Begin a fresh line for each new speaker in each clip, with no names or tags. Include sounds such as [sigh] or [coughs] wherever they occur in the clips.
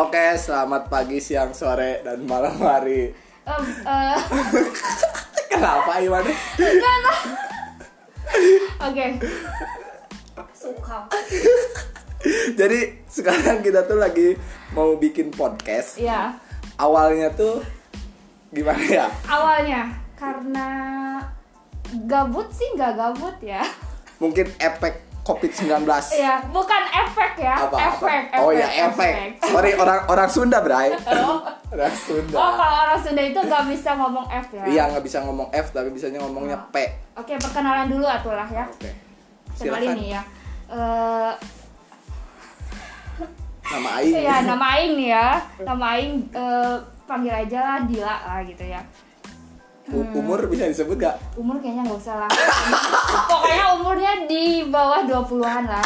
Oke, selamat pagi, siang, sore, dan malam hari.
Em, eh, [laughs]
Kenapa Iwan?
enggak. Oke. Suka.
Jadi sekarang kita tuh lagi mau bikin podcast.
Iya.
Awalnya tuh gimana ya?
Awalnya karena gabut sih nggak gabut ya.
Mungkin efek COVID-19.
Iya, bukan efek ya.
Apa, apa?
efek,
Oh ya, efek. Sorry, orang orang Sunda, Bray. [laughs]
Oh.
orang Sunda.
Oh, kalau orang Sunda itu nggak bisa ngomong F ya.
Iya, nggak bisa ngomong F tapi bisanya ngomongnya P.
Oke, perkenalan dulu atulah ya.
Oke.
Kenalin nih ya. Eh,
Nama Aing.
ya nama Aing nih ya. Nama Aing eh, panggil aja lah Dila lah gitu ya.
U- umur bisa disebut gak?
Umur kayaknya nggak usah lah. [laughs] Pokoknya umurnya di bawah 20-an lah.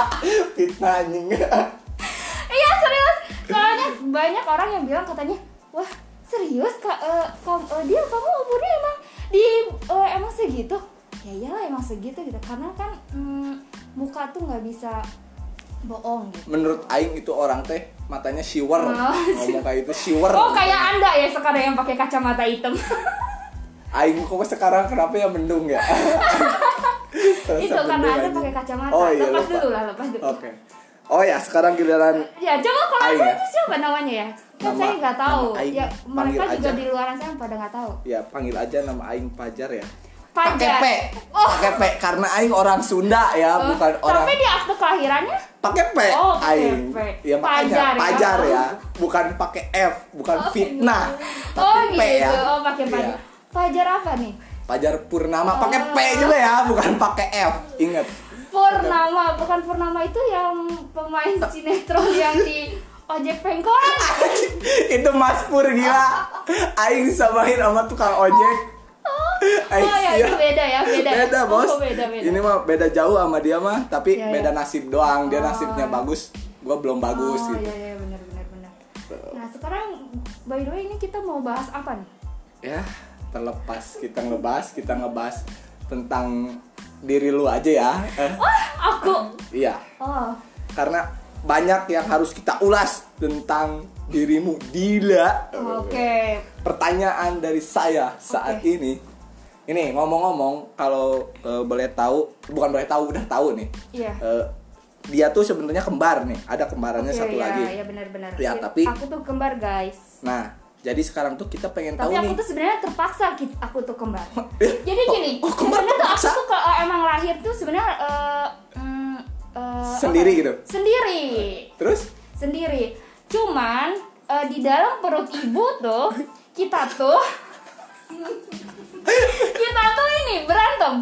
[laughs]
Fitnah anjing. [laughs]
Iya serius. Soalnya banyak orang yang bilang katanya, wah serius kak, eh, kam- eh, dia kamu umurnya emang di eh, emang segitu? Ya iyalah emang segitu gitu. Karena kan mm, muka tuh nggak bisa bohong gitu.
Menurut Aing itu orang teh matanya siwer.
Oh,
Ngomong kayak itu siwer.
Oh kayak anda ya sekarang yang pakai kacamata hitam.
Aing kok sekarang kenapa ya mendung ya? [laughs]
itu karena anda pakai kacamata.
Oh, iya,
lepas
lupa.
dulu lah, lepas dulu.
Oke. Oh ya, sekarang giliran
Ya coba kalau
Aing ya?
itu siapa namanya ya? Kan
Nama-
saya nggak tahu.
Aing
Ya mereka juga
aja.
di luaran sana pada nggak tahu.
ya panggil aja nama Aing Pajar ya. Pakai
Pajar.
P.
Oh.
Pakai P karena Aing orang Sunda ya,
Oh,
bukan orang
Tapi di akte kelahirannya
pakai P.
Oh, pakai
Aing.
P.
Ya makanya
Pajar ya.
Pajar ya, bukan pakai F, bukan
Oh,
fitnah.
gitu.
Tapi
Oh
P
gitu.
ya.
Oh pakai pajar. Pajar apa nih?
Pajar Purnama pakai P
Oh.
juga ya, bukan pakai F. Ingat.
Purnama, bukan Purnama itu yang pemain sinetron yang di ojek pengkolan. [laughs]
itu Mas Pur gila. Aing samain sama tukang ojek. Aing
Oh ya
siap.
itu beda ya, beda.
Beda bos.
Oh, beda beda.
Ini mah beda jauh sama dia mah, tapi
Iya,
beda
iya.
nasib doang. Dia
Oh.
nasibnya bagus, gua belum bagus
oh,
gitu.
iya iya benar benar benar. Nah, sekarang by the way ini kita mau bahas apa nih?
Ya, terlepas kita ngebahas, kita ngebahas tentang diri lu aja ya. Eh,
Aku.
iya,
Oh.
karena banyak yang harus kita ulas tentang dirimu. Dila.
Oke.
Pertanyaan dari saya saat
Oke.
ini. Ini ngomong-ngomong kalau eh, boleh tahu, bukan boleh tahu, udah tahu nih.
Iya.
Eh, dia tuh sebenarnya kembar nih, ada kembarannya
Iya,
satu
iya,
lagi.
Iya benar-benar.
Ya, tapi-
aku tuh kembar guys.
Nah, jadi sekarang tuh kita pengen tahu
Tapi aku
nih.
tuh sebenarnya terpaksa ki- aku tuh kembar.
Eh,
Jadi
kok-
gini,
kok kembar
sebenarnya tuh aku tuh ke- emang lahir tuh sebenarnya eh, mm, eh,
Sendiri
apa ya?
gitu?
Sendiri.
Terus?
Sendiri. Cuman eh, di dalam perut ibu tuh kita tuh kita tuh ini berantem.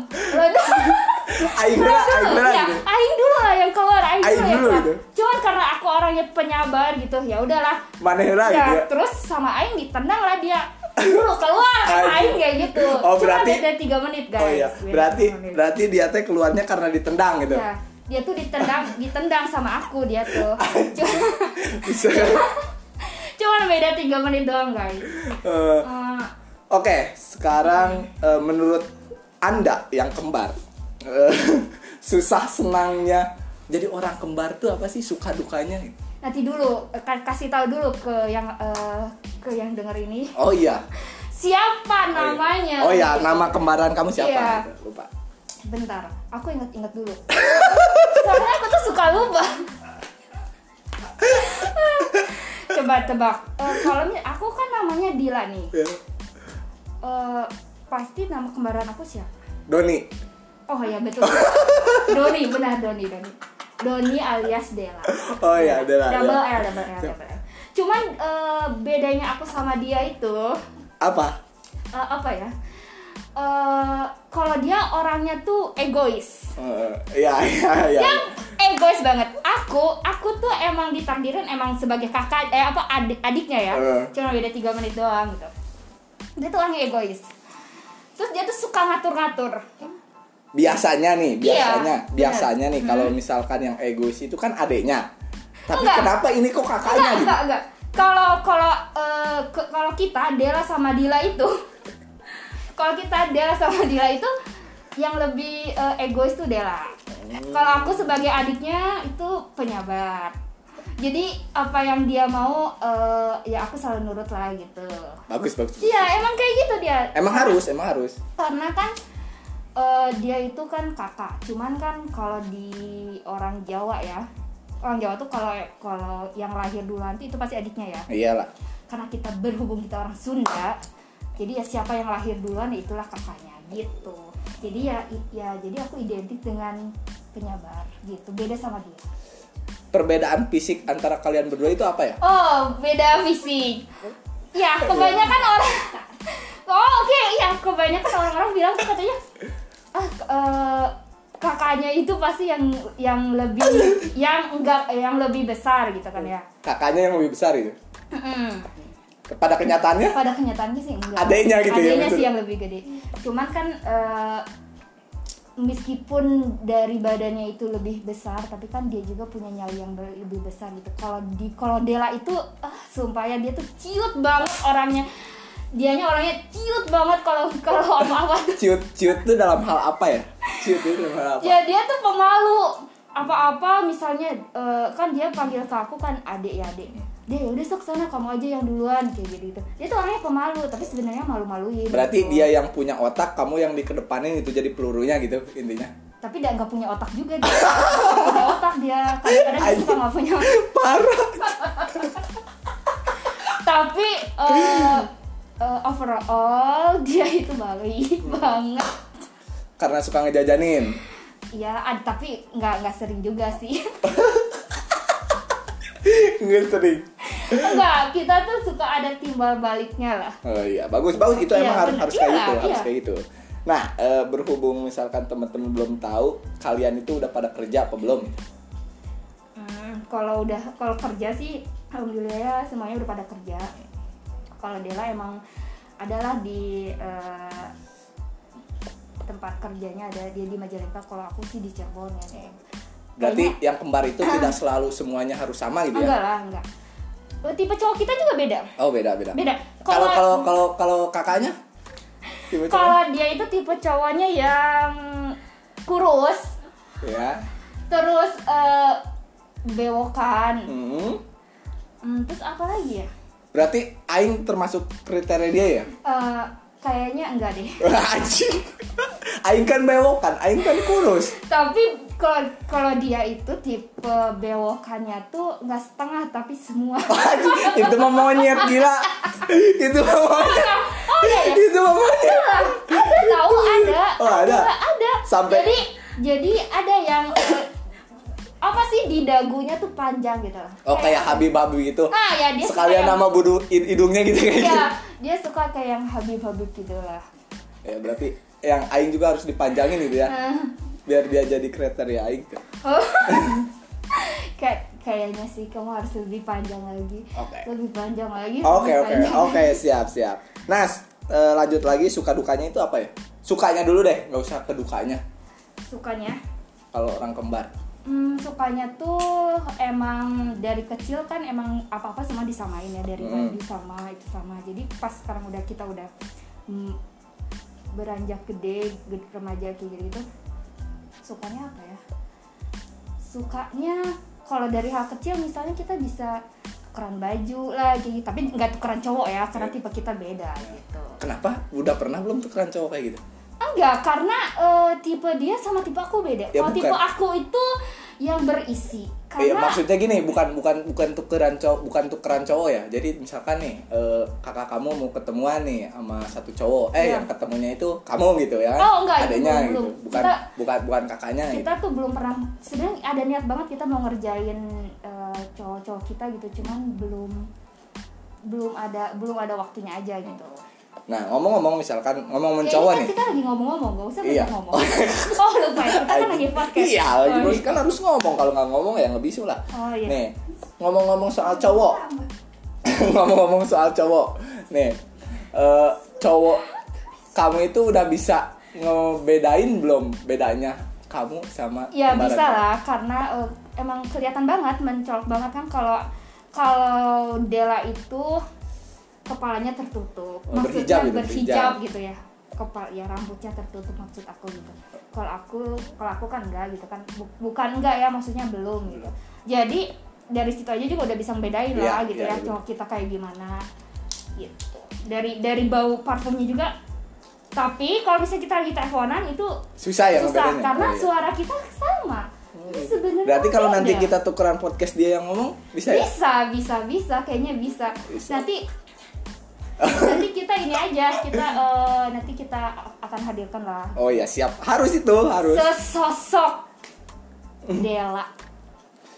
Aing dulu, aing dulu
ya,
gitu.
aing dulu lah yang keluar, aing,
Aing
dulu yang
dulu
keluar.
gitu.
Cuman karena aku orangnya penyabar gitu, ya udahlah.
Mana lah
Ya,
gitu ya.
terus sama Aing ditendang lah dia dulu keluar sama
Aing.
Kayak gitu.
Oh,
Cuma
berarti-
beda 3 menit guys.
Oh iya, berarti
tiga menit.
berarti dia teh keluarnya karena ditendang gitu.
Ya, dia tuh ditendang, ditendang sama aku dia tuh. Cuma, [laughs] cuman beda 3 menit doang guys.
Eh,
Eh,
Oke, sekarang eh, menurut Anda yang kembar, eh, [laughs] susah senangnya jadi orang kembar tuh apa sih suka dukanya?
nanti dulu eh, ka- kasih tahu dulu ke yang eh, ke yang denger ini
Oh iya.
siapa namanya.
Oh iya, nama kembaran kamu siapa?
Iya.
Gitu, Lupa.
Bentar, aku inget-inget dulu. [laughs] Soalnya aku tuh suka lupa. [laughs] Coba tebak. Eh, kalau aku kan namanya Dila nih.
Ya.
Eh, pasti nama kembaran aku siapa?
Doni.
Oh ya betul. [laughs] Doni, benar Doni, Doni. Doni alias Dela.
Oh iya, ada lah.
Double
ya.
L, double L, double L. Cuman eh, bedanya aku sama dia itu
Apa?
eh, apa ya? Eh, kalau dia orangnya tuh egois.
Eh, Iya, iya, iya.
Yang egois banget. Aku, aku tuh emang ditakdirin emang sebagai kakak, eh apa adik adiknya ya.
Eh.
Cuma beda 3 menit doang gitu. Dia tuh orangnya egois. Terus dia tuh suka ngatur-ngatur.
biasanya nih
Iya,
biasanya
benar.
biasanya nih kalau
Hmm.
misalkan yang egois itu kan adeknya tapi
Enggak.
kenapa ini kok kakaknya
Enggak,
gitu
enggak, enggak. Kalau kalau ke- kalau kita Dela sama Dila itu [laughs] kalau kita Dela sama Dila itu yang lebih eh, egois tuh Dela. Kalau aku sebagai adiknya itu penyabar. Jadi apa yang dia mau eh, ya aku selalu nurut lah gitu.
Bagus bagus
iya emang kayak gitu dia.
Emang harus emang harus.
Karena kan eh, dia itu kan kakak. Cuman kan kalau di orang Jawa ya orang Jawa tuh kalau kalau yang lahir duluan itu pasti adiknya ya.
Iyalah.
Karena kita berhubung kita orang Sunda jadi ya siapa yang lahir duluan ya itulah kakaknya gitu. Jadi ya ya jadi aku identik dengan penyabar gitu. Beda sama dia
perbedaan fisik antara kalian berdua itu apa ya?
Oh beda fisik. Ya kebanyakan orang oh oke. Ya kebanyakan orang-orang bilang tuh katanya ah eh, kakaknya itu pasti yang yang lebih yang enggak yang lebih besar gitu kan ya.
Kakaknya yang lebih besar itu
Mm-mm.
pada kenyataannya?
Pada kenyataannya sih enggak.
Adeknya gitu ya,
Adeknya
betul.
sih yang lebih gede. Cuman kan eh, meskipun dari badannya itu lebih besar tapi kan dia juga punya nyali yang lebih besar gitu. Kalau di kalau Dela itu ah sumpah ya dia tuh ciut banget orangnya. Dianya orangnya ciut banget kalau kalau [laughs] apa-apa tuh.
Ciut ciut itu dalam hal apa ya? Ciut itu dalam hal apa?
Ya dia tuh pemalu. Apa-apa misalnya eh, kan dia panggil ke aku kan adek ya adek deh udah sok sana kamu aja yang duluan kayak gitu gitu dia tuh orangnya pemalu tapi sebenarnya malu-maluin
berarti
gitu.
dia yang punya otak kamu yang dikedepanin itu jadi pelurunya gitu intinya?
Tapi dia nggak punya otak juga dia punya otak dia kadang-kadang dia suka nggak punya
parah.
Tapi eh, eh, overall dia itu baik banget.
Karena suka ngejajanin?
Ya ad- tapi nggak nggak sering juga sih [laughs]
nggak sering.
Enggak kita tuh suka ada timbal baliknya lah.
Oh iya bagus bagus. Itu
Iya,
emang harus harus kayak
Iya,
gitu harus
iya.
kayak gitu. Nah eh, berhubung misalkan teman-teman belum tahu kalian itu udah pada kerja apa belum?
Hmm, kalau udah kalau kerja sih alhamdulillah ya semuanya udah pada kerja. Kalau Dela emang adalah di eh, tempat kerjanya ada dia di Majalengka. Kalau aku sih di Cirebon ya
berarti yang kembar itu tidak selalu semuanya harus sama gitu
enggak
ya
lah enggak. Eh, tipe cowok kita juga beda.
Oh beda beda.
Beda.
Kalau
kalau
kalau kalau kakaknya?
Kalau dia itu tipe cowoknya yang kurus
ya.
terus eh, bewokan.
Hmm.
Hmm, terus apa lagi ya?
Berarti aing termasuk kriteria dia ya?
Eh, kayaknya enggak deh. [laughs]
Anjing. Aing kan bewokan aing kan kurus.
Tapi kalau kalau dia itu tipe bewokannya tuh nggak setengah tapi semua. [laughs]
Itu mah monyet gila. Itu mah monyet.
Oh iya ya
itu mah monyet.
Ada tahu ada.
Oh, ada?
ada.
Sampai-
jadi jadi ada yang eh, apa sih di dagunya tuh panjang gitu.
Oh kayak Habib Habib gitu.
Nah ya dia
sekalian
yang-
nama budu hidungnya gitu kayak gitu.
ya dia suka kayak yang habib habib gitu lah.
Ya berarti yang aing juga harus dipanjangin gitu ya.
Eh,
biar dia jadi kriteria aing
oh. [laughs] kayak kayaknya sih kamu harus lebih panjang lagi
Oke.
lebih panjang lagi
Oke oke oke siap siap. Nas eh, lanjut lagi suka dukanya itu apa ya? Sukanya dulu deh, nggak usah ke dukanya.
sukanya
Kalau orang kembar.
Hmm, sukanya tuh emang dari kecil kan emang apa-apa semua disamain ya dari
Hmm.
mandi sama itu sama. Jadi pas sekarang udah kita udah mm, beranjak gede, gede remaja kayak gitu, sukanya apa ya? Sukanya kalau dari hal kecil misalnya kita bisa tukeran baju lah kayak gitu. Tapi nggak tukeran cowok ya, karena tipe kita beda gitu.
Kenapa? Udah pernah belum tuh keren cowok kayak gitu?
Enggak, karena eh, tipe dia sama tipe aku beda.
Ya,
Kalau tipe aku itu yang berisi.
Iya
Karena
maksudnya gini, bukan bukan bukan tukeran cowok, bukan tukeran cowok ya. Jadi misalkan nih eh, kakak kamu mau ketemuan nih sama satu cowok, eh
Iya.
yang ketemunya itu kamu gitu ya?
Oh, enggak, itu
Adanya
belum,
gitu,
belum.
bukan
Kita-
bukan bukan kakaknya gitu.
kita tuh belum pernah sebenarnya ada niat banget kita mau ngerjain eh, cowok-cowok kita gitu cuman belum belum ada belum ada waktunya aja gitu
Nah ngomong-ngomong misalkan ngomong
ini kan
nih.
kita lagi ngomong-ngomong gak usah
Iya.
ngomong [laughs] oh lupa kita kan lagi podcast
Iya,
oh,
lagi terus kan harus ngomong kalau nggak ngomong ya nggak bisa lah.
Oh, iya.
Nih, ngomong-ngomong soal cowok. [laughs] ngomong-ngomong soal cowok. Nih, eh, cowok kamu itu udah bisa ngebedain belum bedanya kamu sama
ya bisa
kamu?
lah karena eh, emang kelihatan banget mencolok banget kan kalau kalau Dela itu kepalanya tertutup.
Oh, berhijab gitu,
berhijab. gitu ya. Kepala ya rambutnya tertutup maksud aku gitu. Kalau aku kalau aku kan enggak gitu kan. Bu- bukan enggak ya maksudnya belum gitu. Jadi dari situ aja juga udah bisa ngebedain
Iya,
lah gitu
iya,
ya
iya.
cowok kita kayak gimana gitu. Dari dari bau parfumnya juga tapi kalau misalnya kita lagi teleponan itu
susah ya
susah karena
Oh, iya.
suara kita sama. Itu sebenarnya
berarti kalau nanti kita tukeran podcast dia yang ngomong bisa ya?
Bisa bisa bisa kayaknya bisa,
Bisa.
nanti nanti kita ini aja kita eh, nanti kita akan hadirkan lah.
Oh ya siap. Harus itu harus.
Sesosok Dela.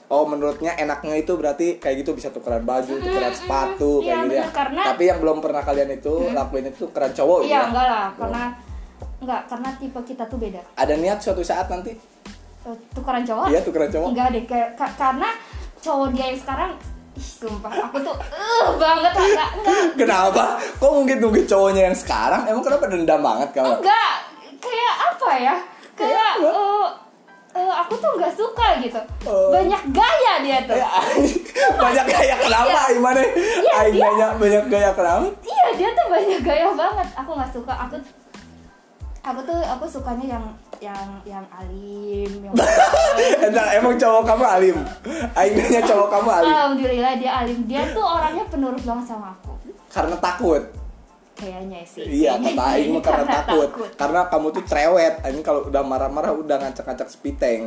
Oh menurutnya enaknya itu berarti kayak gitu bisa tukeran baju, tukeran sepatu
Iya,
kayak gitu ya.
karena-
Tapi yang belum pernah kalian itu lakuin itu tukeran cowok
iya
gitu ya.
enggak lah karena enggak karena tipe kita tuh beda.
Ada niat suatu saat nanti?
Eh, tukeran cowok?
Iya tukeran cowok.
enggak deh karena cowok dia yang sekarang sumpah aku tuh eh banget enggak enggak
Kenapa? Kok mungkin mungkin cowoknya yang sekarang? Emang kenapa dendam banget kamu?
enggak kayak apa ya kayak eh, eh, aku tuh nggak suka gitu
Oh.
banyak gaya dia tuh
Ya, banyak gaya kenapa?
Iya.
Gimana?
Iya, dia-
nanya banyak gaya kenapa?
iya dia tuh banyak gaya banget aku nggak suka aku aku tuh aku sukanya yang yang yang alim yang [laughs]
Entar, emang cowok kamu alim? Aing nanya cowok kamu alim
alhamdulillah dia alim dia tuh orangnya penurut banget sama aku
karena takut.
Kayaknya sih
Iya, kata Aing mah karena takut.
takut.
Karena kamu tuh cerewet. Aing kalau udah marah-marah udah ngacak-ngacak spiteng.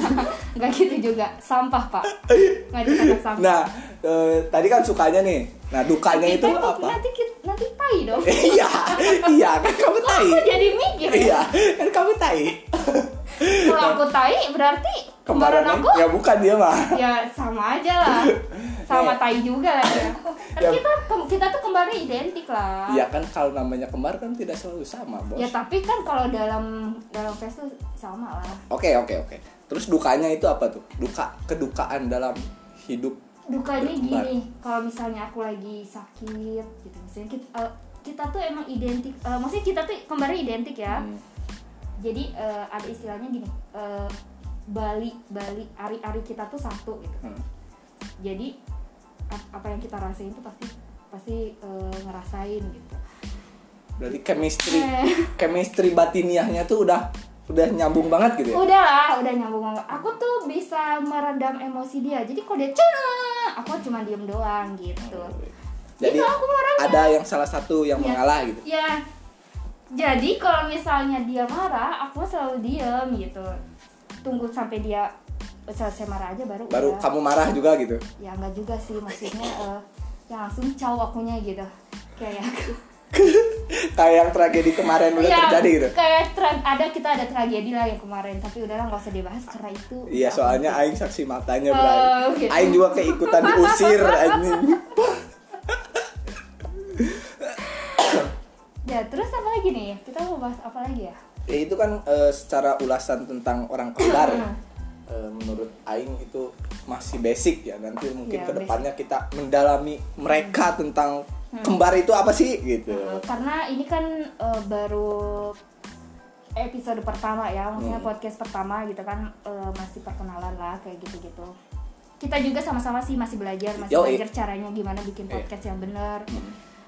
[laughs]
nggak gitu juga sampah pak sampah
Nah, eh, tadi kan sukanya nih. Nah, dukanya itu apa?
nanti kita- nanti tai dong [laughs]
iya, iya kan kamu tai.
aku jadi mikir
Iya, kan kamu tai. [laughs]
kalau aku tai berarti kembaran aku
Ya bukan dia mah.
ya sama aja lah sama tai juga lah ya kan
Ya.
kita kita tuh kembarnya identik lah
Iya kan kalau namanya kembar kan tidak selalu sama, Bos.
ya tapi kan kalau dalam dalam face tuh sama lah
Oke, oke, oke. Terus dukanya itu apa tuh? Duka kedukaan dalam hidup.
dukanya
Kembar.
gini kalau misalnya aku lagi sakit gitu misalnya kita eh, kita tuh emang identik eh, maksudnya kita tuh kembarnya identik ya
Hmm.
Jadi eh, ada istilahnya gini eh, Bali Bali ari-ari kita tuh satu gitu
Hmm.
jadi ap- apa yang kita rasain tuh pasti pasti eh, ngerasain gitu
Berarti chemistry
Eh. [laughs]
chemistry batiniahnya tuh udah udah nyambung banget gitu ya.
udah lah udah nyambung banget aku tuh bisa meredam emosi dia jadi kalau dia cuna aku cuma diem doang gitu
Jadi
Gitu aku orangnya.
ada yang salah satu yang
Ya.
mengalah gitu.
ya jadi kalau misalnya dia marah aku selalu diem gitu tunggu sampai dia selesai marah aja baru
Baru
udah.
kamu marah juga gitu.
ya enggak juga sih maksudnya [laughs] eh, ya langsung caw akunya gitu kayak
Kayak yang tragedi kemarin udah
Ya,
terjadi gitu.
kayak tra- ada kita ada tragedi lah yang kemarin tapi udahlah nggak usah dibahas karena itu
Iya, soalnya aing saksi matanya,
Oh,
Bray.
gitu.
Aing juga keikutan diusir anjing. [laughs]
nih kita mau bahas apa lagi ya
Ya itu kan eh, secara ulasan tentang orang kembar. ya. [clears throat] Eh, menurut aing itu masih basic ya. Nanti mungkin
Iya,
ke depannya kita mendalami mereka tentang kembar itu apa sih gitu.
Eh, karena ini kan eh, baru episode pertama ya maksudnya
Hmm.
podcast pertama gitu kan eh, masih perkenalan lah kayak gitu-gitu kita juga sama-sama sih masih belajar masih
Yoi.
belajar caranya gimana bikin
Iya.
podcast yang benar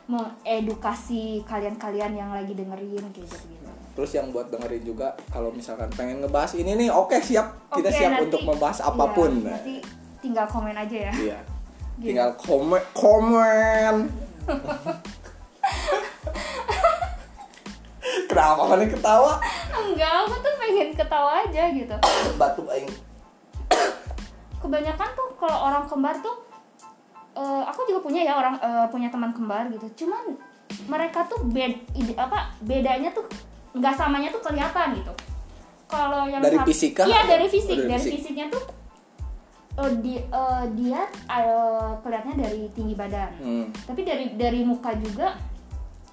mengedukasi kalian-kalian yang lagi dengerin kayak gitu-gitu
Terus yang buat dengerin juga kalau misalkan pengen ngebahas ini nih, oke siap. Kita siap
nanti-
untuk membahas
iya,
apa pun.
nanti tinggal komen aja ya
Iya.
Gitu.
Tinggal komen komen. [laughs] Kenapa mana ketawa?
enggak aku tuh pengen ketawa aja gitu
Batuk aing.
kebanyakan tuh kalau orang kembar tuh eh, aku juga punya ya orang eh, punya teman kembar gitu cuman mereka tuh bed ide- apa bedanya tuh nggak samanya tuh kelihatan gitu kalau yang
Dari
sat-
fisik kah?
iya dari fisik
dari
dari
fisik.
fisiknya tuh eh, di eh, dia eh, kelihatannya dari tinggi badan
Hmm.
tapi dari dari muka juga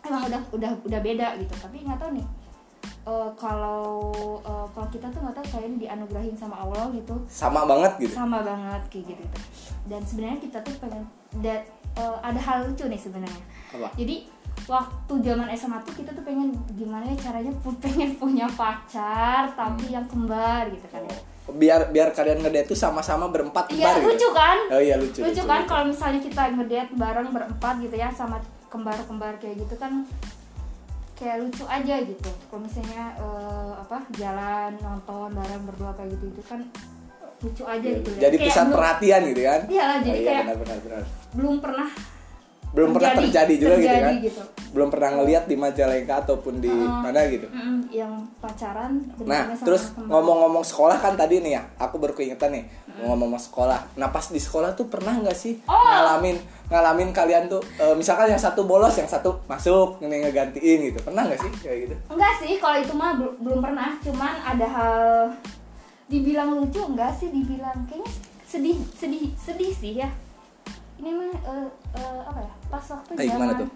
emang udah udah udah beda gitu tapi nggak tahu nih eh, kalau eh, kalau kita tuh nggak tahu kayaknya dianugerahin sama Allah gitu
Sama banget gitu.
sama banget kayak gitu gitu dan sebenarnya kita tuh pengen da- eh, ada hal lucu nih sebenarnya jadi waktu zaman SMA tuh kita tuh pengen gimana ya caranya [laughs] pengen punya pacar tapi yang kembar gitu kan ya.
Biar biar kalian ngedate tuh sama-sama berempat
Iya
kembar gitu.
lucu kan
Oh iya lucu.
lucu kan kalau misalnya kita ngedate bareng berempat gitu ya sama kembar-kembar kayak gitu kan kayak lucu aja gitu. Kalau misalnya eh, apa jalan nonton bareng berdua kayak gitu itu kan lucu aja gitu ya.
jadi
Kayak
pusat
belum-
perhatian gitu kan?
Iyalah, jadi
oh, iya,
kayak-
benar benar benar.
belum pernah
belum pernah terjadi juga gitu
terjadi
kan
gitu.
belum pernah ngelihat di Majalengka ataupun di
Heeh.
mana gitu
yang pacaran
Nah,
sama
terus ngomong-ngomong sekolah kan tadi nih ya, aku baru keingetan nih ngomong-ngomong sekolah. Nah, pas di sekolah tuh pernah nggak sih
Oh.
ngalamin ngalamin kalian tuh eh, misalkan yang satu bolos, yang satu masuk, ini ngegantiin gitu. Pernah nggak sih kayak gitu?
enggak sih kalau itu mah bel- belum pernah cuman ada hal dibilang lucu enggak sih dibilang kayaknya sedih sedih sedih sih ya ini mah eh, eh, apa ya pas waktu
Kayak gimana
zaman
tuh?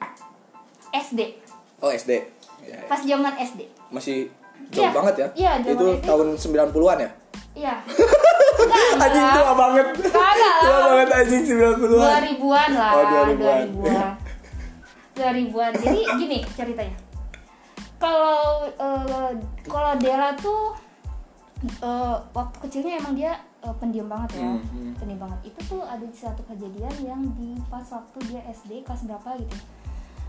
SD
Oh, SD. Ya, ya.
pas zaman SD
Masih jauh
Iya,
banget ya?
iya,
Itu
SD.
tahun 90-an ya?
iya [laughs]
Anjing tua banget. Tua banget anjing 90-an.
2000-an lah
Oh, 2000-an.
2000-an 2000-an jadi [laughs] gini ceritanya kalau eh, kalau Dela tuh eh, waktu kecilnya emang dia eh, pendiam banget ya
Hmm, hmm.
pendiam banget itu tuh ada satu kejadian yang di pas waktu dia SD kelas berapa gitu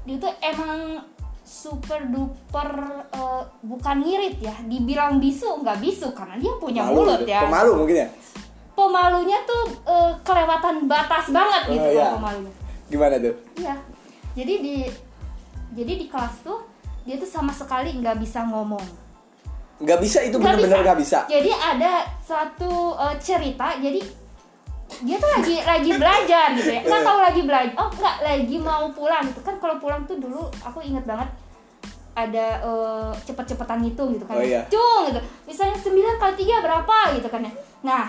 dia tuh emang super duper eh, bukan ngirit ya dibilang bisu nggak bisu karena dia punya
Pemalu
mulut ya
Pemalu mungkin ya?
pemalunya tuh eh, kelewatan batas banget gitu
Oh, iya.
pemalunya
Gimana tuh?
Iya. Jadi di jadi di kelas tuh dia tuh sama sekali nggak bisa ngomong.
Nggak bisa itu
Nggak
bener-bener nggak bisa.
Jadi ada satu eh, cerita. Jadi dia tuh lagi lagi belajar gitu ya. Nggak tahu lagi belajar. Oh nggak lagi mau pulang gitu kan. Kalau pulang tuh dulu aku inget banget ada eh, cepet-cepetan ngitung gitu kan.
Oh, iya.
Cung gitu. Misalnya 9 kali 3 berapa gitu kan ya. Nah,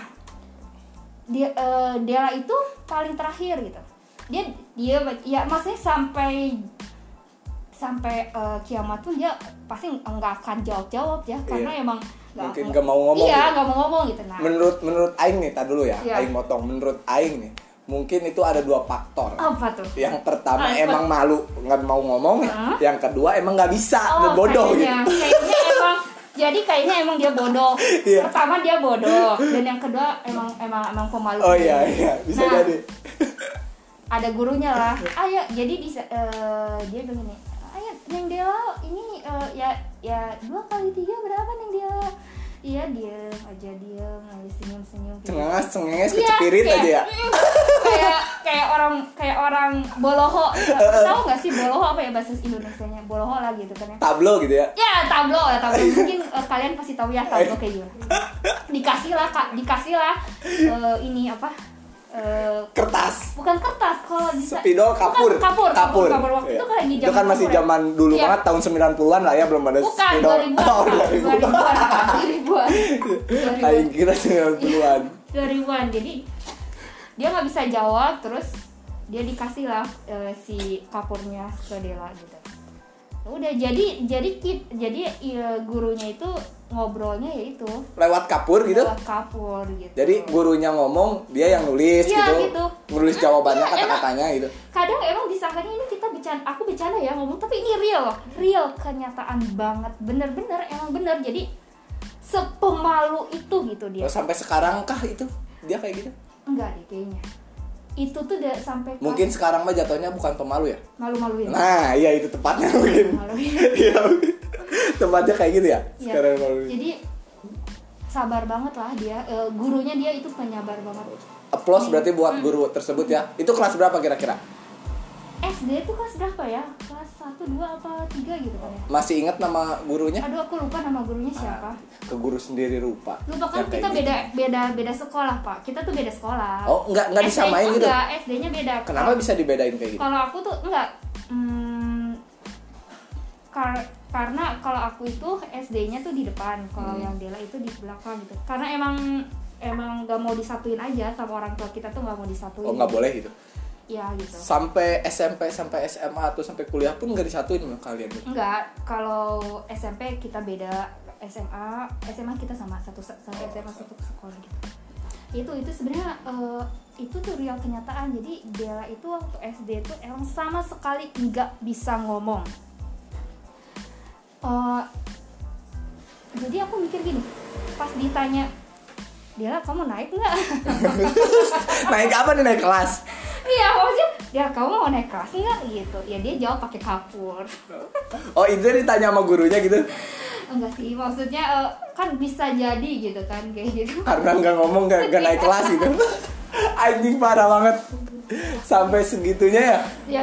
dia eh, Dela itu paling terakhir gitu dia dia ya maksudnya sampai sampai eh, kiamat pun dia pasti nggak akan jawab jawab ya karena
Iya.
emang
Mungkin nggak mau ngomong
iya
gitu.
nggak mau ngomong gitu nah
Menurut menurut Aing nih, tak dulu ya.
Iya.
Aing motong. Menurut Aing nih, mungkin itu ada dua faktor.
apa tuh
Yang pertama
Ah,
emang malu nggak mau ngomong,
Hah?
yang kedua emang nggak bisa,
oh
bodoh gitu.
kayaknya kayaknya emang jadi kayaknya emang dia bodoh
Iya.
pertama dia bodoh dan yang kedua emang emang emang pemalu
Oh iya iya, bisa
Nah,
jadi.
ada gurunya lah ayo [laughs] jadi di eh, dia bilang gini ayo neng Dela ini eh, ya ya dua kali tiga berapa neng Dela? Iya diem aja diem lagi senyum senyum
Cengenges, cengenges,
Iya,
kecepirit
kayak-
aja ya. [laughs]
kayak kayak orang kayak orang boloho. Tahu nggak sih boloho apa ya bahasa Indonesia nya boloho lah gitu kan ya.
Tablo gitu ya.
ya tablo ya tablo. [laughs] Mungkin eh, kalian pasti tahu ya tablo kayak gimana. [laughs] Dikasih lah kak. Dikasih lah eh, ini apa eh,
Kertas.
bukan kertas kalau bisa
Spidol kapur.
Bukan, kapur kapur kapur waktu
Iya.
itu kan lagi
Itu kan masih
kapur ya.
zaman dulu
Iya.
banget tahun 90-an lah ya belum ada
bukan
spidol.
2000-an
Oh,
Kak.
2000-an.
2000-an 2000-an
Aing kira 90-an.
2000-an jadi dia nggak bisa jawab terus dia dikasih lah eh, si kapurnya ke Dela gitu udah jadi jadi kit jadi iya, gurunya itu ngobrolnya ya itu
Lewat kapur gitu.
lewat kapur gitu
Jadi gurunya ngomong, dia yang nulis
Iya,
gitu.
gitu.
Nulis jawabannya
Iya,
kata-katanya gitu.
kadang emang disangkanya ini kita bercanda aku bercanda ya ngomong tapi ini real real kenyataan banget bener-bener emang bener jadi sepemalu itu gitu dia
Terus sampai sekarang kah itu dia kayak gitu?
enggak deh kayaknya itu tuh udah sampai kelas-
Mungkin sekarang mah jatuhnya bukan pemalu ya.
malu-maluin
Nah, iya itu tepatnya mungkin.
maluin [laughs]
Iya. Tempatnya kayak gitu ya.
Iya.
Sekarang malu.
jadi sabar banget lah dia Eh, gurunya dia itu penyabar banget
Applause berarti buat guru tersebut ya. Itu kelas berapa kira-kira?
SD itu kelas berapa ya kelas 1, 2, apa 3 gitu kan ya
Masih ingat nama gurunya?
aduh aku lupa nama gurunya siapa
Ke guru sendiri rupa.
lupa kan kita
gitu.
beda beda beda sekolah pak kita tuh beda sekolah
Oh, enggak enggak disamain gitu.
enggak SD-nya beda
Kenapa bisa dibedain kayak gitu?
kalau aku tuh enggak hmm, kar- karena kalau aku itu SD-nya tuh di depan kalau
Hmm.
yang Dela itu di belakang gitu karena emang emang nggak mau disatuin aja sama orang tua kita tuh nggak mau disatuin
Oh, nggak boleh gitu.
Ya gitu.
Sampai SMP sampai SMA atau sampai kuliah pun nggak disatuin sama kalian? Gitu.
enggak kalau SMP kita beda. SMA SMA kita sama satu satu SMA satu sekolah gitu. Itu itu sebenarnya eh, itu tuh real kenyataan. Jadi Dela itu waktu SD tuh emang sama sekali nggak bisa ngomong. Eh, jadi aku mikir gini pas ditanya Dela kamu naik nggak? [laughs]
Naik apa nih naik kelas?
iya maksudnya Dela kamu mau naik kelas nggak? Gitu. Ya dia jawab pakai kapur. [laughs]
Oh itu ditanya sama gurunya gitu.
enggak sih maksudnya eh, kan bisa jadi gitu kan kayak gitu.
Karena nggak ngomong nggak nggak naik kelas gitu. [laughs] Anjing parah banget. Sampai segitunya ya?
Ya.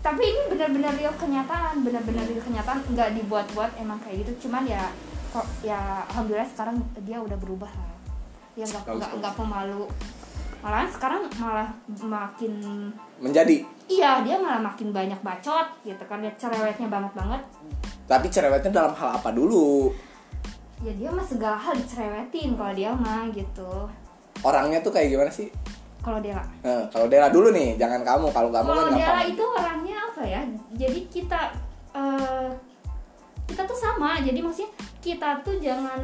Tapi ini benar-benar real kenyataan benar-benar real kenyataan. Nggak dibuat-buat emang kayak gitu. Cuman ya kok ya alhamdulillah sekarang dia udah berubah lah. Ya nggak nggak nggak pemalu. Malahan sekarang malah makin
menjadi?
Iya dia malah makin banyak bacot gitu kan ya cerewetnya banget banget.
Tapi cerewetnya dalam hal apa dulu?
Ya dia mah segala hal dicerewetin kalau dia mah gitu.
Orangnya tuh kayak gimana sih?
Kalau dia
Nah, kalau Dela dulu nih jangan kamu. Kalau kamu kan
kalau dia
gampang.
itu orangnya apa ya? Jadi kita eh, kita tuh sama. Jadi maksudnya kita tuh jangan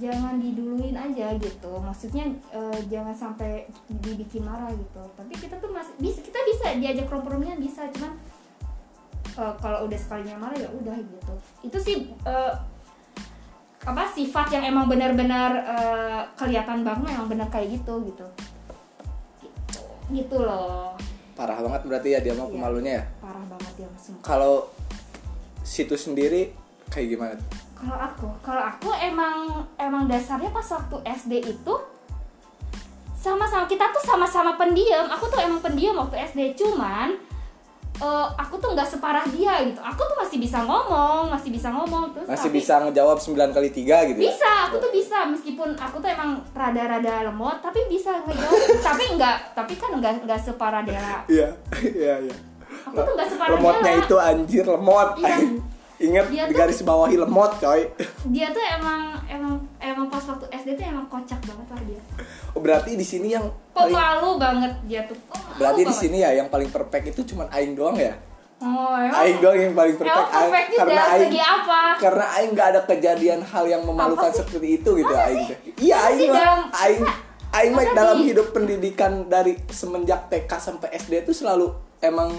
jangan diduluin aja gitu. Maksudnya eh, jangan sampai dibikin marah gitu. Tapi kita tuh masih bisa kita bisa diajak komprominya bisa. Cuman eh, kalau udah sekalinya marah ya udah gitu. Itu sih eh, apa sifat yang emang benar-benar eh, kelihatan banget emang benar kayak gitu gitu. Gitu loh.
Parah banget berarti ya dia mau
Iya.
pemalunya ya?
Parah banget ya sumpah
kalau situ sendiri kayak gimana tuh?
Kalau aku kalau aku emang emang dasarnya pas waktu SD itu sama-sama kita tuh sama-sama pendiam. Aku tuh emang pendiam waktu SD cuman eh, aku tuh nggak separah dia gitu. Aku tuh masih bisa ngomong masih bisa ngomong terus
masih
tapi-
bisa ngejawab 9 kali 3 gitu ya?
Bisa aku tuh bisa. Meskipun aku tuh emang rada-rada lemot tapi bisa ngejawab. [laughs] Tapi enggak tapi kan enggak enggak separah Dela.
Iya [laughs] iya iya.
Aku tuh enggak separah
lemotnya
Dela.
itu anjir lemot.
Iya. [laughs]
ingat
Dia
di
tuh-
garis bawahi lemot coy.
Dia tuh emang emang emang pas waktu SD tuh emang kocak banget lah dia.
Oh, berarti di sini yang paling
pemalu banget dia tuh? Pemalu
berarti di sini ya yang paling perfect itu cuman aing doang ya?
Oh emang
aing doang yang paling perfect.
emang perfectnya
karena aing
segi apa?
karena aing nggak ada kejadian hal yang memalukan seperti itu gitu
Masa
aing.
sih?
iya
Masa
aing mah
dalam-
aing aing dalam
di-
hidup pendidikan dari semenjak TK sampai SD itu selalu emang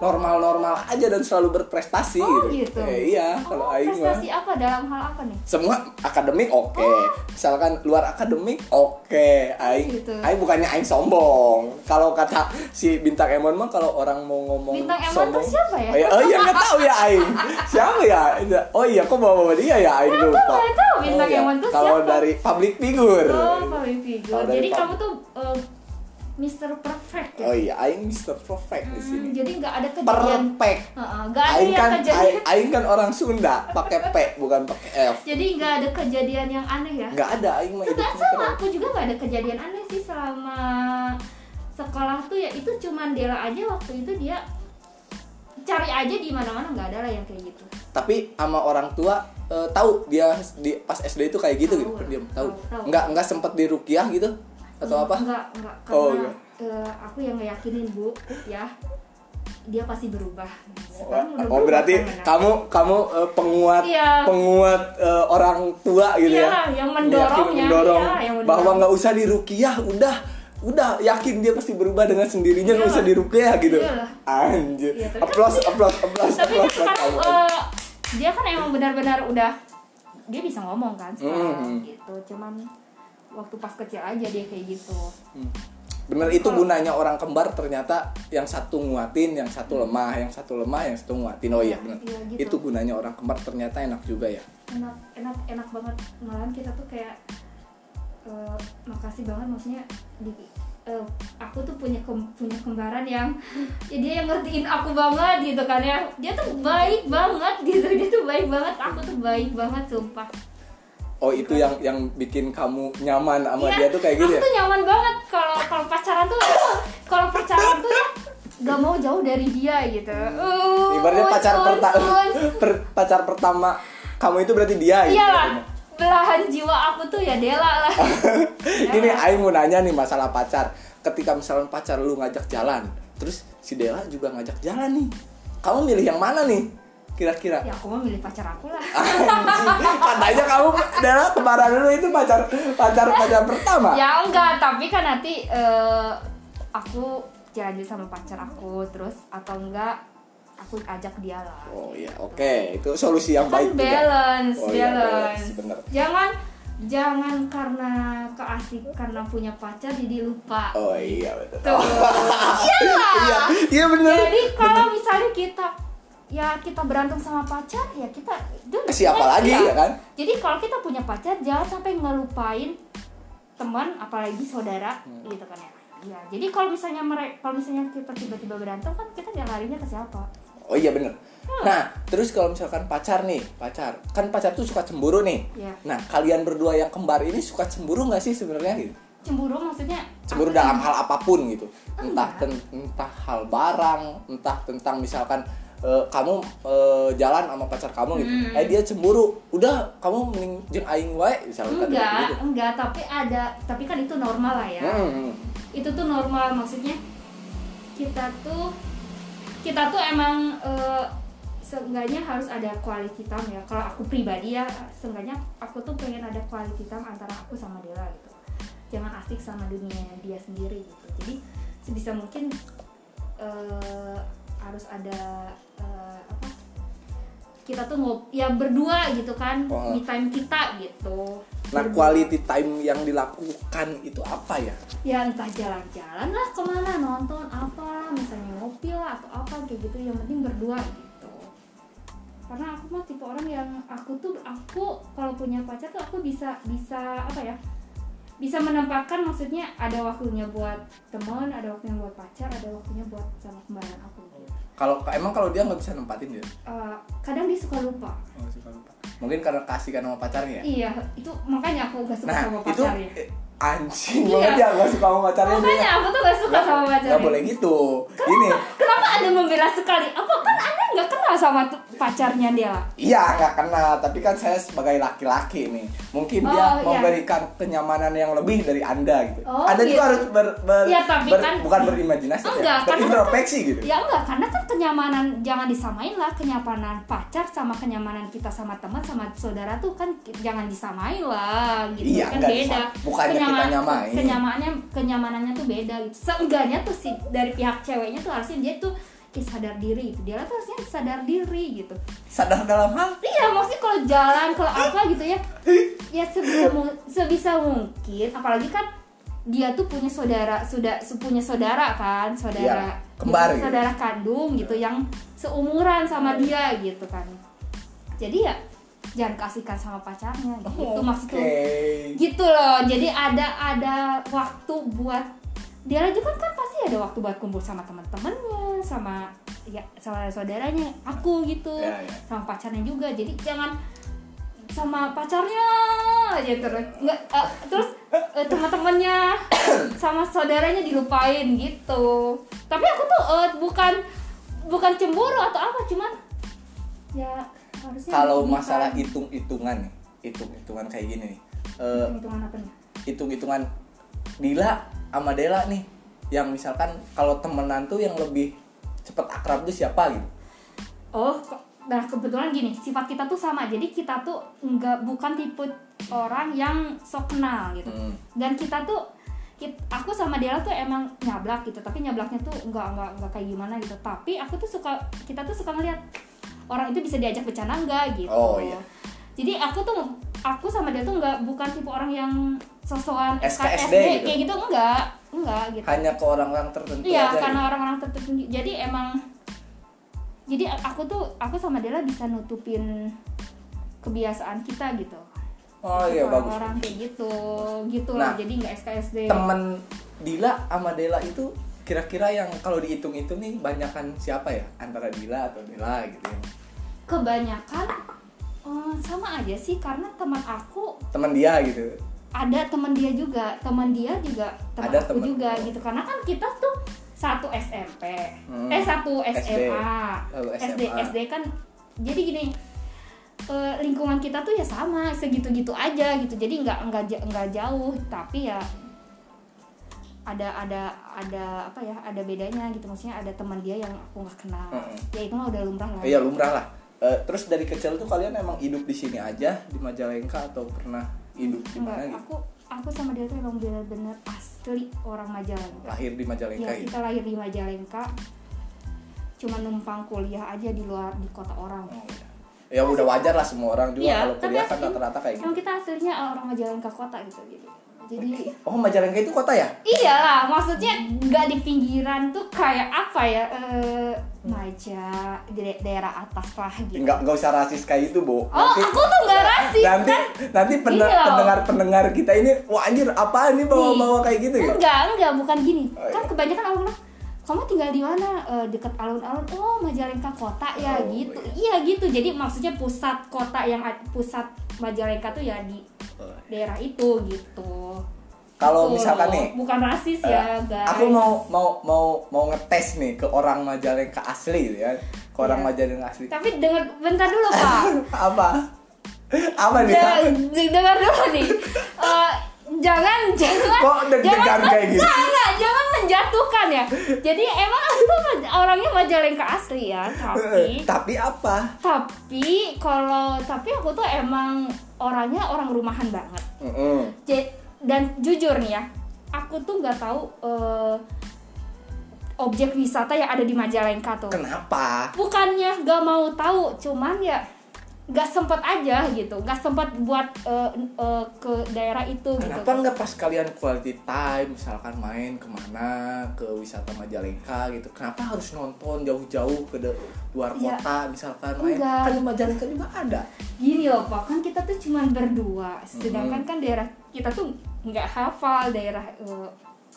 normal-normal aja dan selalu berprestasi
oh
gitu.
gitu.
Eh, iya kalau
oh,
aing mah.
prestasi apa? Dalam hal apa nih?
Semua akademik oke.
Oh.
misalkan luar akademik oke. Aing
gitu.
aing bukannya aing sombong. Kalau kata si bintang Emon mah kalau orang mau ngomong
Bintang Emon
sombong
tuh siapa ya?
oh iya, oh iya nggak tahu ya aing. [laughs] Siapa ya? Oh iya kok bawa bawa dia ya aing lupa.
Tahu, nggak tahu Bintang
Oh iya,
Emon
kalau
siapa?
dari public figure.
Oh public figure.
Kalau
jadi kamu tuh eh, Mr. Perfect ya?
Oh iya aing Mr. Perfect di sini.
Hmm, jadi nggak ada kejadian.
Perfect.
Heeh, nggak ada
aing
yang
kan
kejadian.
Aing, aing kan orang Sunda pakai P bukan pakai F.
Jadi nggak ada kejadian yang aneh ya?
Nggak ada aing mah hidupnya
sama aku juga nggak ada kejadian aneh sih selama sekolah tuh ya itu cuman Dela aja waktu itu dia cari aja di mana-mana nggak ada lah yang kayak gitu.
Tapi sama orang tua eh, tahu dia di pas SD itu kayak gitu
Tahu
gitu
lah.
diam tahu nggak nggak sempet di rukiah gitu atau apa
Enggak, enggak
Oh,
karena
enggak.
eh, aku yang ngeyakinin Bu ya dia pasti berubah. Sekarang udah
oh
berubah
berarti
kan,
kamu kamu eh, penguat
Iya.
penguat eh, orang tua gitu ya
Iyalah, yang mendorongnya,
mendorong
iya, yang mendorong.
bahwa nggak usah di rukiah udah udah yakin dia pasti berubah dengan sendirinya nggak
Iyalah.
usah di rukiah gitu
Iyalah.
anjir
Iya, tapi-
applause applause applause
Tapi kan sekarang eh, dia kan emang benar-benar udah dia bisa ngomong kan sekarang
Mhm.
gitu. Cuman waktu pas kecil aja dia kayak gitu.
Hmm. Bener itu gunanya orang kembar ternyata yang satu nguatin, yang satu lemah, yang satu lemah, yang satu nguatin. Oh iya bener.
Iya, gitu.
Itu gunanya orang kembar ternyata enak juga ya.
enak enak enak banget malahan kita tuh kayak eh, makasih banget maksudnya di eh, aku tuh punya kem- punya kembaran yang ya dia yang ngertiin aku banget gitu kan ya dia tuh baik banget gitu dia tuh baik banget aku tuh baik banget sumpah
Oh itu yang yang bikin kamu nyaman sama
Iya,
dia tuh kayak gitu
aku
ya.
tuh nyaman banget kalau kalau pacaran tuh kalau pacaran tuh ya gak mau jauh dari dia gitu uh,
Ibaratnya pacar pertama
uns. [laughs]
pacar pertama kamu itu berarti dia gitu.
iyalah belahan jiwa aku tuh ya Dela lah [laughs]
Ini Aing mau nanya nih masalah pacar. Ketika misalnya pacar lu ngajak jalan, terus si Dela juga ngajak jalan nih. Kamu milih yang mana nih? Kira-kira?
ya aku mau milih pacar aku lah [laughs]
Katanya kamu Dela kemarin dulu itu pacar pacar pacar pertama.
ya enggak tapi kan nanti eh, aku jalan sama pacar aku terus atau enggak aku ajak dia lah
Oh iya, oke. Itu solusi yang
kan
baik juga.
balance
Oh iya,
balance
balance, bener.
jangan jangan karena keasik karena punya pacar jadi lupa
Oh iya betul.
tuh [laughs] iyalah
Iya, iya benar.
jadi kalau misalnya kita ya kita berantem sama pacar ya kita itu
siapa lagi ya kan?
Jadi kalau kita punya pacar jangan sampai ngelupain teman apalagi saudara
Hmm.
gitu kan ya. Ya jadi kalau misalnya mereka kalau misalnya kita tiba-tiba berantem kan kita jangan larinya ke siapa?
Oh iya bener. Nah terus kalau misalkan pacar nih pacar kan pacar tuh suka cemburu nih.
Ya
nah kalian berdua yang kembar ini suka cemburu nggak sih sebenarnya gitu?
Cemburu maksudnya
cemburu dalam hal apa pun gitu. Entah ten- entah hal barang entah tentang misalkan eh, kamu eh, jalan sama pacar kamu gitu.
Hmm.
eh dia cemburu. Udah kamu mending jeung aing wae misalkan
enggak
gitu.
enggak tapi ada tapi kan itu normal lah ya.
Hmm.
itu tuh normal maksudnya kita tuh kita tuh emang eh, seenggaknya harus ada quality time ya. Kalau aku pribadi ya seenggaknya aku tuh pengen ada quality time antara aku sama Dela gitu. Jangan asik sama dunia dia sendiri gitu. Jadi sebisa mungkin harus ada eh, apa kita tuh ngop ya berdua gitu kan
Oh.
me time kita gitu
nah
Berdua.
quality time yang dilakukan itu apa ya
ya entah jalan-jalan lah ke mana nonton apa misalnya ngopi lah atau apa kayak gitu yang penting berdua gitu karena aku mah tipe orang yang aku tuh aku kalau punya pacar tuh aku bisa bisa apa ya bisa menempatkan maksudnya ada waktunya buat teman ada waktunya buat pacar ada waktunya buat sama kembaran aku gitu.
kalau emang kalau dia nggak bisa nempatin dia
Eh, kadang dia suka lupa
Oh, suka lupa. mungkin karena kasihkan sama pacarnya ya?
iya itu makanya aku gak suka
nah
sama
itu
pacarnya
eh, anjing
Iya.
banget ya gak suka sama pacarnya dia.
makanya aku tuh gak suka
Nggak-
sama pacarnya
nggak boleh gitu ini
Kenapa Anda membela sekali? Apa kan Anda nggak kenal sama pacarnya dia?
Iya nggak kenal, tapi kan saya sebagai laki-laki nih, mungkin dia
Oh, iya.
memberikan kenyamanan yang lebih dari anda gitu.
Oh,
anda
gitu.
juga harus ber, ber-
Iya, tapi
ber-
kan-
bukan berimajinasi,
Enggak,
ya,
karena
berintrospeksi gitu.
Ya enggak, karena kan kenyamanan jangan disamain lah kenyamanan pacar sama kenyamanan kita sama teman sama saudara tuh kan jangan disamain lah gitu
Iya,
kan
enggak
beda.
bukannya kita nyamain.
Kenyamanannya kenyamanannya tuh beda gitu. Seenggaknya tuh si dari pihak ceweknya tuh harusnya dia tuh sadar diri gitu. Dia tuh harusnya sadar diri gitu.
Sadar dalam hal
Iya, maksudnya kalau jalan, kalau apa gitu ya, ya sebisa mu- sebisa mungkin, apalagi kan dia tuh punya saudara, sudah punya saudara kan, saudara,
Iya, kembar gitu.
saudara kandung gitu yang seumuran sama dia gitu kan. Jadi ya jangan kasihkan sama pacarnya. Gitu
Oke.
maksudnya gitu loh. Jadi ada ada waktu buat dia juga kan pasti ada waktu buat kumpul sama teman-temannya sama ya sama saudaranya aku gitu
Ya, ya.
sama pacarnya juga. Jadi jangan sama pacarnya aja terus nggak eh, terus eh, teman-temannya [coughs] sama saudaranya dilupain gitu. Tapi aku tuh eh, bukan bukan cemburu atau apa cuman ya
kalau masalah hitung-hitungan nih, hitung-hitungan kayak gini nih, Eh,
hitungan apa nih
hitung-hitungan Dila sama Dela nih, yang misalkan kalau temenan tuh yang lebih cepet akrab tuh siapa gitu?
Oh, nah kebetulan gini, sifat kita tuh sama. Jadi kita tuh nggak bukan tipe orang yang sok kenal gitu.
Hmm.
Dan kita tuh aku sama Dela tuh emang nyablak gitu, tapi nyablaknya tuh nggak nggak nggak kayak gimana gitu. Tapi aku tuh suka kita tuh suka ngeliat orang itu bisa diajak bercanda nggak gitu.
Oh, iya.
Jadi aku tuh aku sama dia tuh nggak bukan tipe orang yang sosokan
SKSD gitu?
kayak gitu enggak, enggak gitu.
Hanya ke orang-orang tertentu
Iya,
aja.
karena
gitu.
orang-orang tertentu. Jadi emang jadi aku tuh aku sama Dela bisa nutupin kebiasaan kita gitu.
Oh iya bagus.
Orang kayak gitu, gitu
Nah,
lah. Jadi nggak SKSD.
Temen Dila sama Dela itu kira-kira yang kalau dihitung-hitung nih banyakan siapa ya antara Dila atau Dela gitu ya?
Kebanyakan eh, sama aja sih karena teman aku
Teman dia gitu.
ada teman dia juga, teman dia juga teman
Ada
aku
temen.
juga gitu. Karena kan kita tuh satu SMP,
Hmm.
eh satu
SD.
SMA, SD
SMA.
SD kan. Jadi gini, eh, lingkungan kita tuh ya sama segitu-gitu aja gitu. Jadi nggak nggak nggak jauh, tapi ya ada ada ada apa ya ada bedanya gitu maksudnya ada teman dia yang aku nggak kenal
Mm-mm.
ya itu mah udah lumrah lah
Iya lumrah lah. Eh, terus dari kecil tuh kalian emang hidup di sini aja di Majalengka atau pernah hidup di mana? gitu?
aku aku sama dia tuh emang bener-bener asli orang Majalengka.
Lahir di Majalengka
ya?
gitu.
kita lahir di Majalengka. Cuma numpang kuliah aja di luar di kota orang.
Oh, iya. ya udah wajar lah semua orang juga
Iya,
kalau kuliah kan rata-rata kayak
Emang
gitu.
kita aslinya orang Majalengka kota gitu jadi jadi
oh Majalengka itu kota ya?
Iyalah maksudnya nggak di pinggiran tuh kayak apa ya eh Maja di da- daerah atas lah gitu.
Nggak nggak usah rasis kayak itu bu
oh aku tuh nggak rasis
nanti
kan?
nanti
Iya.
pendengar pendengar kita ini wah anjir apaan nih bawa bawa kayak gitu ya?
enggak enggak bukan gini.
Oh,
kan
iya.
kebanyakan orang bilang kamu tinggal di mana? Eh, deket alun-alun. Oh Majalengka kota. Ya
Oh,
gitu.
iya.
iya gitu. Jadi maksudnya pusat kota yang pusat Majalengka tuh ya di
Oh.
daerah itu gitu
kalau misalkan nih
bukan rasis
eh,
ya guys.
aku mau mau mau mau ngetes nih ke orang Majalengka asli gitu ya. Ke orang
Iya.
Majalengka asli.
Tapi dengar bentar dulu pak. [laughs]
Apa? Apa nih
Ya, dengar dulu nih. [laughs] Eh, jangan jangan
Kok deg-degan
jangan
kayak gitu?
enggak, enggak, jangan menjatuhkan ya. Jadi emang aku tuh orangnya Majalengka asli ya tapi
tapi apa?
Tapi kalau tapi aku tuh emang orangnya orang rumahan banget.
Mm-mm.
Ja- dan jujur nih ya aku tuh nggak tahu eh, objek wisata yang ada di Majalengka tuh
kenapa
bukannya gak mau tahu cuman ya gak sempet aja gitu gak sempet buat eh, eh, ke daerah itu
Kenapa
gitu
nggak pas kalian quality time, misalkan main ke mana ke wisata Majalengka gitu? Kenapa harus nonton jauh-jauh ke luar
Ya,
kota, misalkan main?
enggak.
Kan di Majalengka juga ada.
gini loh pak kan kita tuh cuman berdua sedangkan kan daerah kita tuh nggak hafal daerah eh,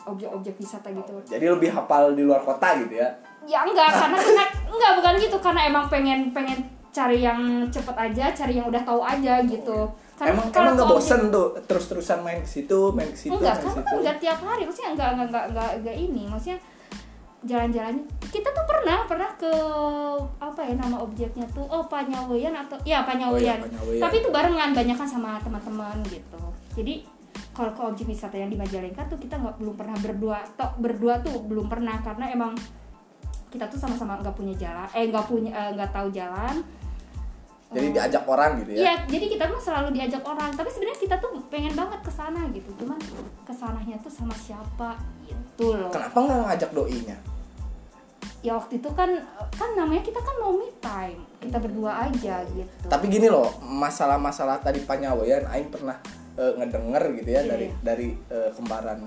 objek-objek wisata gitu.
Jadi lebih hafal di luar kota gitu ya?
ya enggak karena karena enggak bukan gitu. Karena emang pengen pengen cari yang cepet aja cari yang udah tahu aja gitu. Karena
emang
kalau
emang nggak
objek-
bosen tuh terus-terusan main ke situ, main ke situ,
enggak
main
karena kan enggak tiap hari. Maksudnya enggak enggak enggak enggak, enggak ini. Maksudnya jalan-jalan kita tuh pernah pernah ke apa ya nama objeknya tuh? Oh Panyaweyan atau ya Panyaweyan
Oh, iya,
tapi itu barengan banyak kan sama teman-teman gitu. Jadi kalau ke objek wisata yang di Majalengka tuh kita nggak belum pernah berdua tok berdua tuh belum pernah karena emang kita tuh sama-sama nggak punya jalan eh nggak punya eh, nggak tahu jalan
Jadi
Eh,
diajak orang gitu ya?
Iya, jadi kita mah selalu diajak orang. Tapi sebenarnya kita tuh pengen banget ke sana gitu. Cuman ke sananya tuh sama siapa gitu loh.
Kenapa nggak ngajak doinya?
Ya waktu itu kan kan namanya kita kan mau me time. Kita berdua aja gitu.
Tapi gini loh, masalah-masalah tadi Panyaweyan, Aing pernah eh, ngedenger gitu ya
Iya,
dari dari eh, kembaran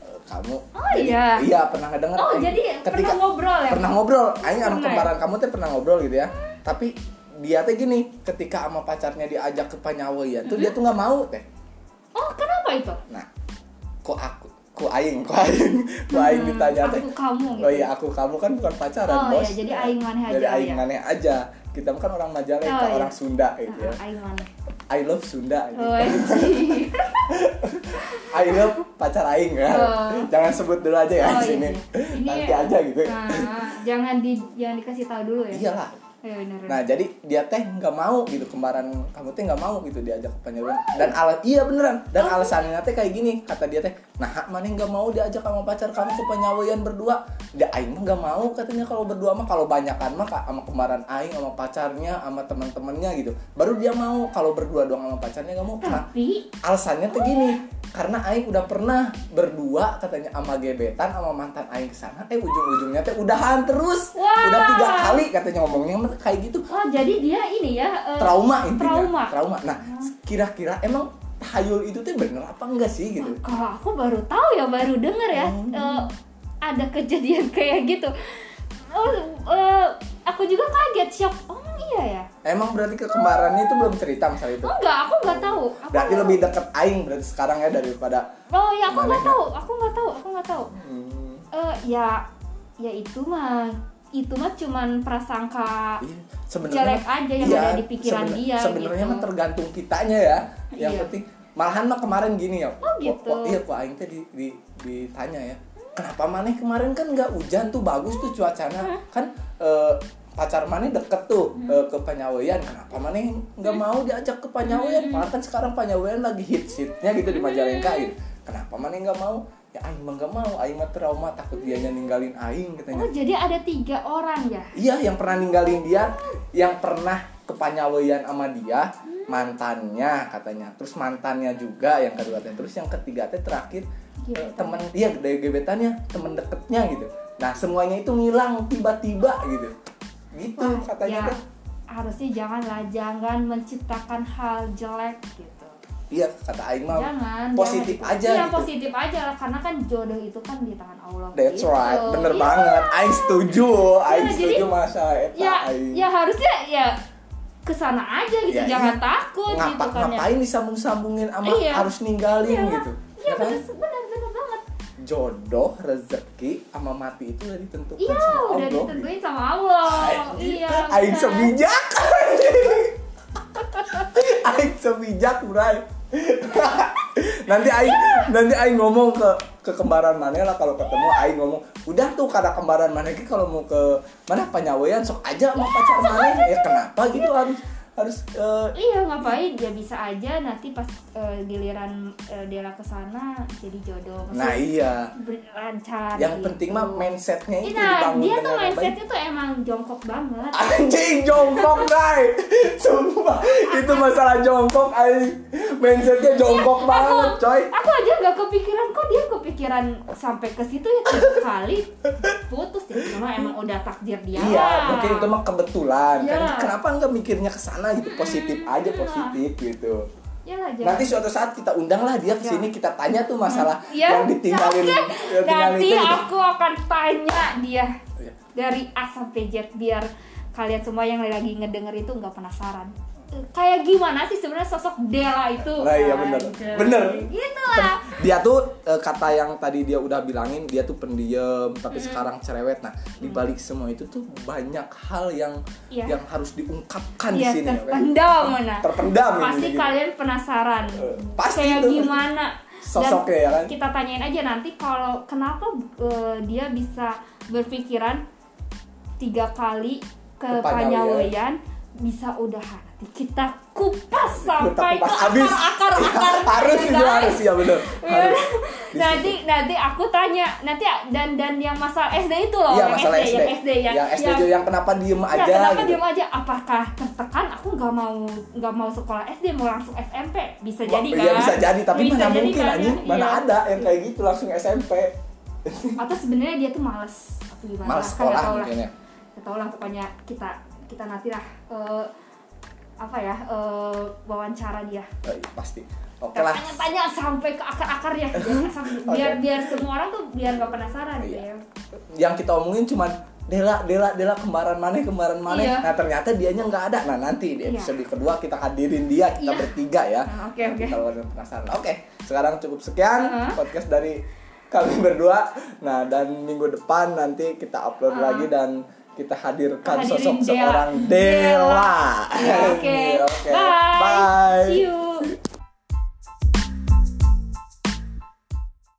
eh, kamu.
Oh,
Jadi-
iya.
Iya pernah ngedenger.
Oh, jadi pernah ngobrol ya?
Pernah ngobrol. Aing sama
ya?
kembaran kamu tuh pernah ngobrol gitu ya. Tapi dia tuh gini, ketika sama pacarnya diajak ke Panyaweyan tuh dia tuh nggak mau teh.
Oh, kenapa itu?
Nah, kok aku, kok Aing, kok Aing, kok Aing
Hmm,
ditanya teh.
aku kamu gitu.
Oh iya aku kamu kan bukan pacaran
Oh,
bos.
iya, jadi aing maneh
Jadi
aja,
aing
ya.
maneh aja. Kita kan orang Majalengka,
Oh, iya.
orang Sunda gitu ya.
Aing mana?
I love Sunda. Gitu.
Oh.
I [laughs] love pacar aing kan.
Oh.
Jangan sebut dulu aja ya
Oh,
di sini.
iya. Ini-
Nanti aja gitu.
Nah, jangan di jangan dikasih tahu dulu ya.
Iyalah.
Benar.
Nah jadi dia teh nggak mau gitu kembaran kamu teh nggak mau gitu diajak ke Panjaluan dan alat iya beneran. Dan alasannya teh kayak gini kata dia teh nah mana nggak mau diajak sama pacar kamu ke Panyaweyan berdua? Dia aing mah nggak mau katanya kalau berdua mah kalau banyakan mah Kak, sama kembaran aing sama pacarnya sama teman-temannya gitu. Baru dia mau kalau berdua doang sama pacarnya nggak mau. Nah,
Tapi
alasannya tuh gini karena Aing udah pernah berdua katanya sama gebetan sama mantan Aing ke sana eh ujung-ujungnya teh udahan terus
Wah.
udah tiga kali katanya ngomongnya kayak gitu
oh jadi dia ini ya eh,
trauma intinya
trauma.
nah kira-kira emang tahayul itu tuh bener apa enggak sih gitu
Kalau aku baru tahu ya, baru denger ya
Hmm.
eh, ada kejadian [laughs] kayak gitu. Oh, eh, aku juga kaget, shock. Oh, emang iya ya?
emang berarti kekembarannya itu belum cerita masalah itu
Oh, enggak, aku nggak tahu. Aku
berarti lebih deket Aing berarti sekarang ya daripada
Oh ya, aku nggak tahu. Aku nggak tahu. Aku nggak tahu.
hmm,
Eh, ya, ya itu mah, itu mah cuman prasangka
iya, sebenarnya
jelek aja yang
Iya,
ada di pikiran
seben-
dia.
Sebenarnya
gitu.
mah tergantung kitanya ya. Yang
Iya.
penting malahan mah kemarin gini ya.
Oh, gitu.
Kok, kok- iya kok aing teh di, di, ditanya ya. Kenapa maneh kemarin kan nggak hujan tuh bagus tuh cuacanya. Kan eh, pacar maneh deket tuh
Hmm.
eh, ke Panyaweyan. Kenapa maneh nggak mau diajak ke
Hmm.
Panyaweyan? Padahal kan sekarang Panyaweyan lagi hits-hitsnya gitu di Majalengka gitu. Kenapa maneh nggak mau? Ya aing mah nggak mau. Aing mah trauma takut dianya ninggalin aing katanya.
Oh, jadi ada tiga orang ya?
Iya, yang pernah ninggalin dia, yang pernah ke Panyaweyan sama dia, mantannya katanya. Terus mantannya juga yang kedua. Terus yang ketiga teh terakhir
Gebetan.
temen iya dari gebetannya, temen deketnya gitu. Nah, semuanya itu ngilang tiba-tiba gitu. Gitu
Wah,
katanya
ya. harusnya janganlah jangan menciptakan hal jelek gitu
iya kata Aing mah
jangan
positif
jangan.
aja
iya
gitu.
positif aja lah karena kan jodoh itu kan di tangan Allah
That's
gitu.
right, bener
Iya.
banget. Aing setuju, Aing
jadi-
setuju masalah eta.
ya
Aing.
ya harusnya ya ke sana aja gitu
Ya,
jangan
iya.
takut
Ngapa,
gitu kan ya
ngapain disambung-sambungin sama
Iya.
harus ninggalin
Iya.
gitu.
iya
Ya kan?
bener bener
Jodoh, rezeki, sama mati itu udah ditentukan
iya
sama
udah
Allah.
ditentuin sama Allah iya
Aing
bener.
sebijak. Aing [laughs] sebijak, Bray. [laughs] nanti aing nanti aing ngomong ke ke kembaran mana lah kalau ketemu aing ngomong udah tuh kada kembaran mana kalau mau ke mana panyawean sok aja sama pacar mana ya kenapa gitu harus harus eh,
Iya ngapain? Dia bisa aja nanti pas eh, giliran eh, Dela ke sana jadi jodoh.
Nah iya.
lancar
yang
gitu.
penting mah mindsetnya itu
Iya,
dibangun
dia tuh mindsetnya tuh emang jongkok banget.
Anjing jongkok guys [laughs] sumpah itu masalah jongkok aing mindsetnya jongkok banget coy.
aku aja nggak kepikiran kok dia kepikiran sampai ke situ ya tiga [laughs] kali putus ya cuma emang udah takdir dia
Iya,
lah.
mungkin itu mah kebetulan.
Iya.
Kan kenapa nggak mikirnya ke sana gitu, positif aja
Iya.
positif gitu.
ya lah jangan.
Nanti suatu saat kita undang lah dia ke sini, kita tanya tuh masalah [laughs]
Ya,
yang ditinggalin,
oke.
yang
nanti
itu. gitu.
aku akan tanya dia
Iya.
dari A sampai Z biar kalian semua yang lagi ngedenger itu nggak penasaran kayak gimana sih sebenarnya sosok Dela itu
Nah, iya, bener.
Anjay.
Bener.
gitu lah
Dia tuh eh, kata yang tadi dia udah bilangin dia tuh pendiam tapi sekarang cerewet. Nah, di balik semua itu tuh banyak hal yang
Iya.
yang harus diungkapkan di
Iya
sini. ya kan?
terpendam nah
Terpendam ini
pasti
gitu.
kalian penasaran
Eh, pasti
kayak
itu.
gimana
Sosoknya ya kan?
kita tanyain aja nanti kalau kenapa eh, dia bisa berpikiran tiga kali ke
Ke Panyawean.
Bisa udahan nanti kita kupas sampai
kupas
ke
habis.
akar akar akar
harus itu harus ya. [laughs] Harus. Di
nanti nanti aku tanya nanti dan dan yang masalah SD itu loh
Iya
yang
masalah SD,
yang SD ya
yang SD itu yang kenapa diem
Ya,
aja
kenapa
gitu.
diem aja? Apakah tertekan? Aku nggak mau nggak mau sekolah SD, mau langsung SMP. Bisa jadi
Wah,
kan?
Iya bisa jadi, tapi
Bisa
mana
jadi
mungkin
kan,
anjing,
ya?
mana
Iya.
ada yang kayak gitu langsung SMP.
Atau sebenarnya dia tuh males atau gimana?
Males
Kan
sekolah mungkin ya.
Tahu lah pokoknya kita kita nanti lah eh, apa ya eh, wawancara dia.
Iya, pasti. Oke
Kita
lah.
Tanya-tanya sampai ke akar-akarnya [laughs] biar, sampai- biar biar semua orang tuh biar nggak penasaran
Iya.
ya.
Yang kita omongin cuman Dela, Dela, Dela kembaran mana, kembaran mana.
Iya.
Nah ternyata dianya nggak ada. Nah nanti di
Iya.
episode kedua kita hadirin dia, kita
Iya.
bertiga ya.
Nah, oke, oke.
Kalau ada penasaran. Oke, sekarang cukup sekian
Uh-huh.
podcast dari kami berdua. Nah dan minggu depan nanti kita upload
Uh-huh.
lagi dan kita hadirkan
Hadirin
sosok
Dela.
seorang
Dela.
Dela. [laughs]
Ya, Oke.
Oke.
Bye.
Bye.
See you.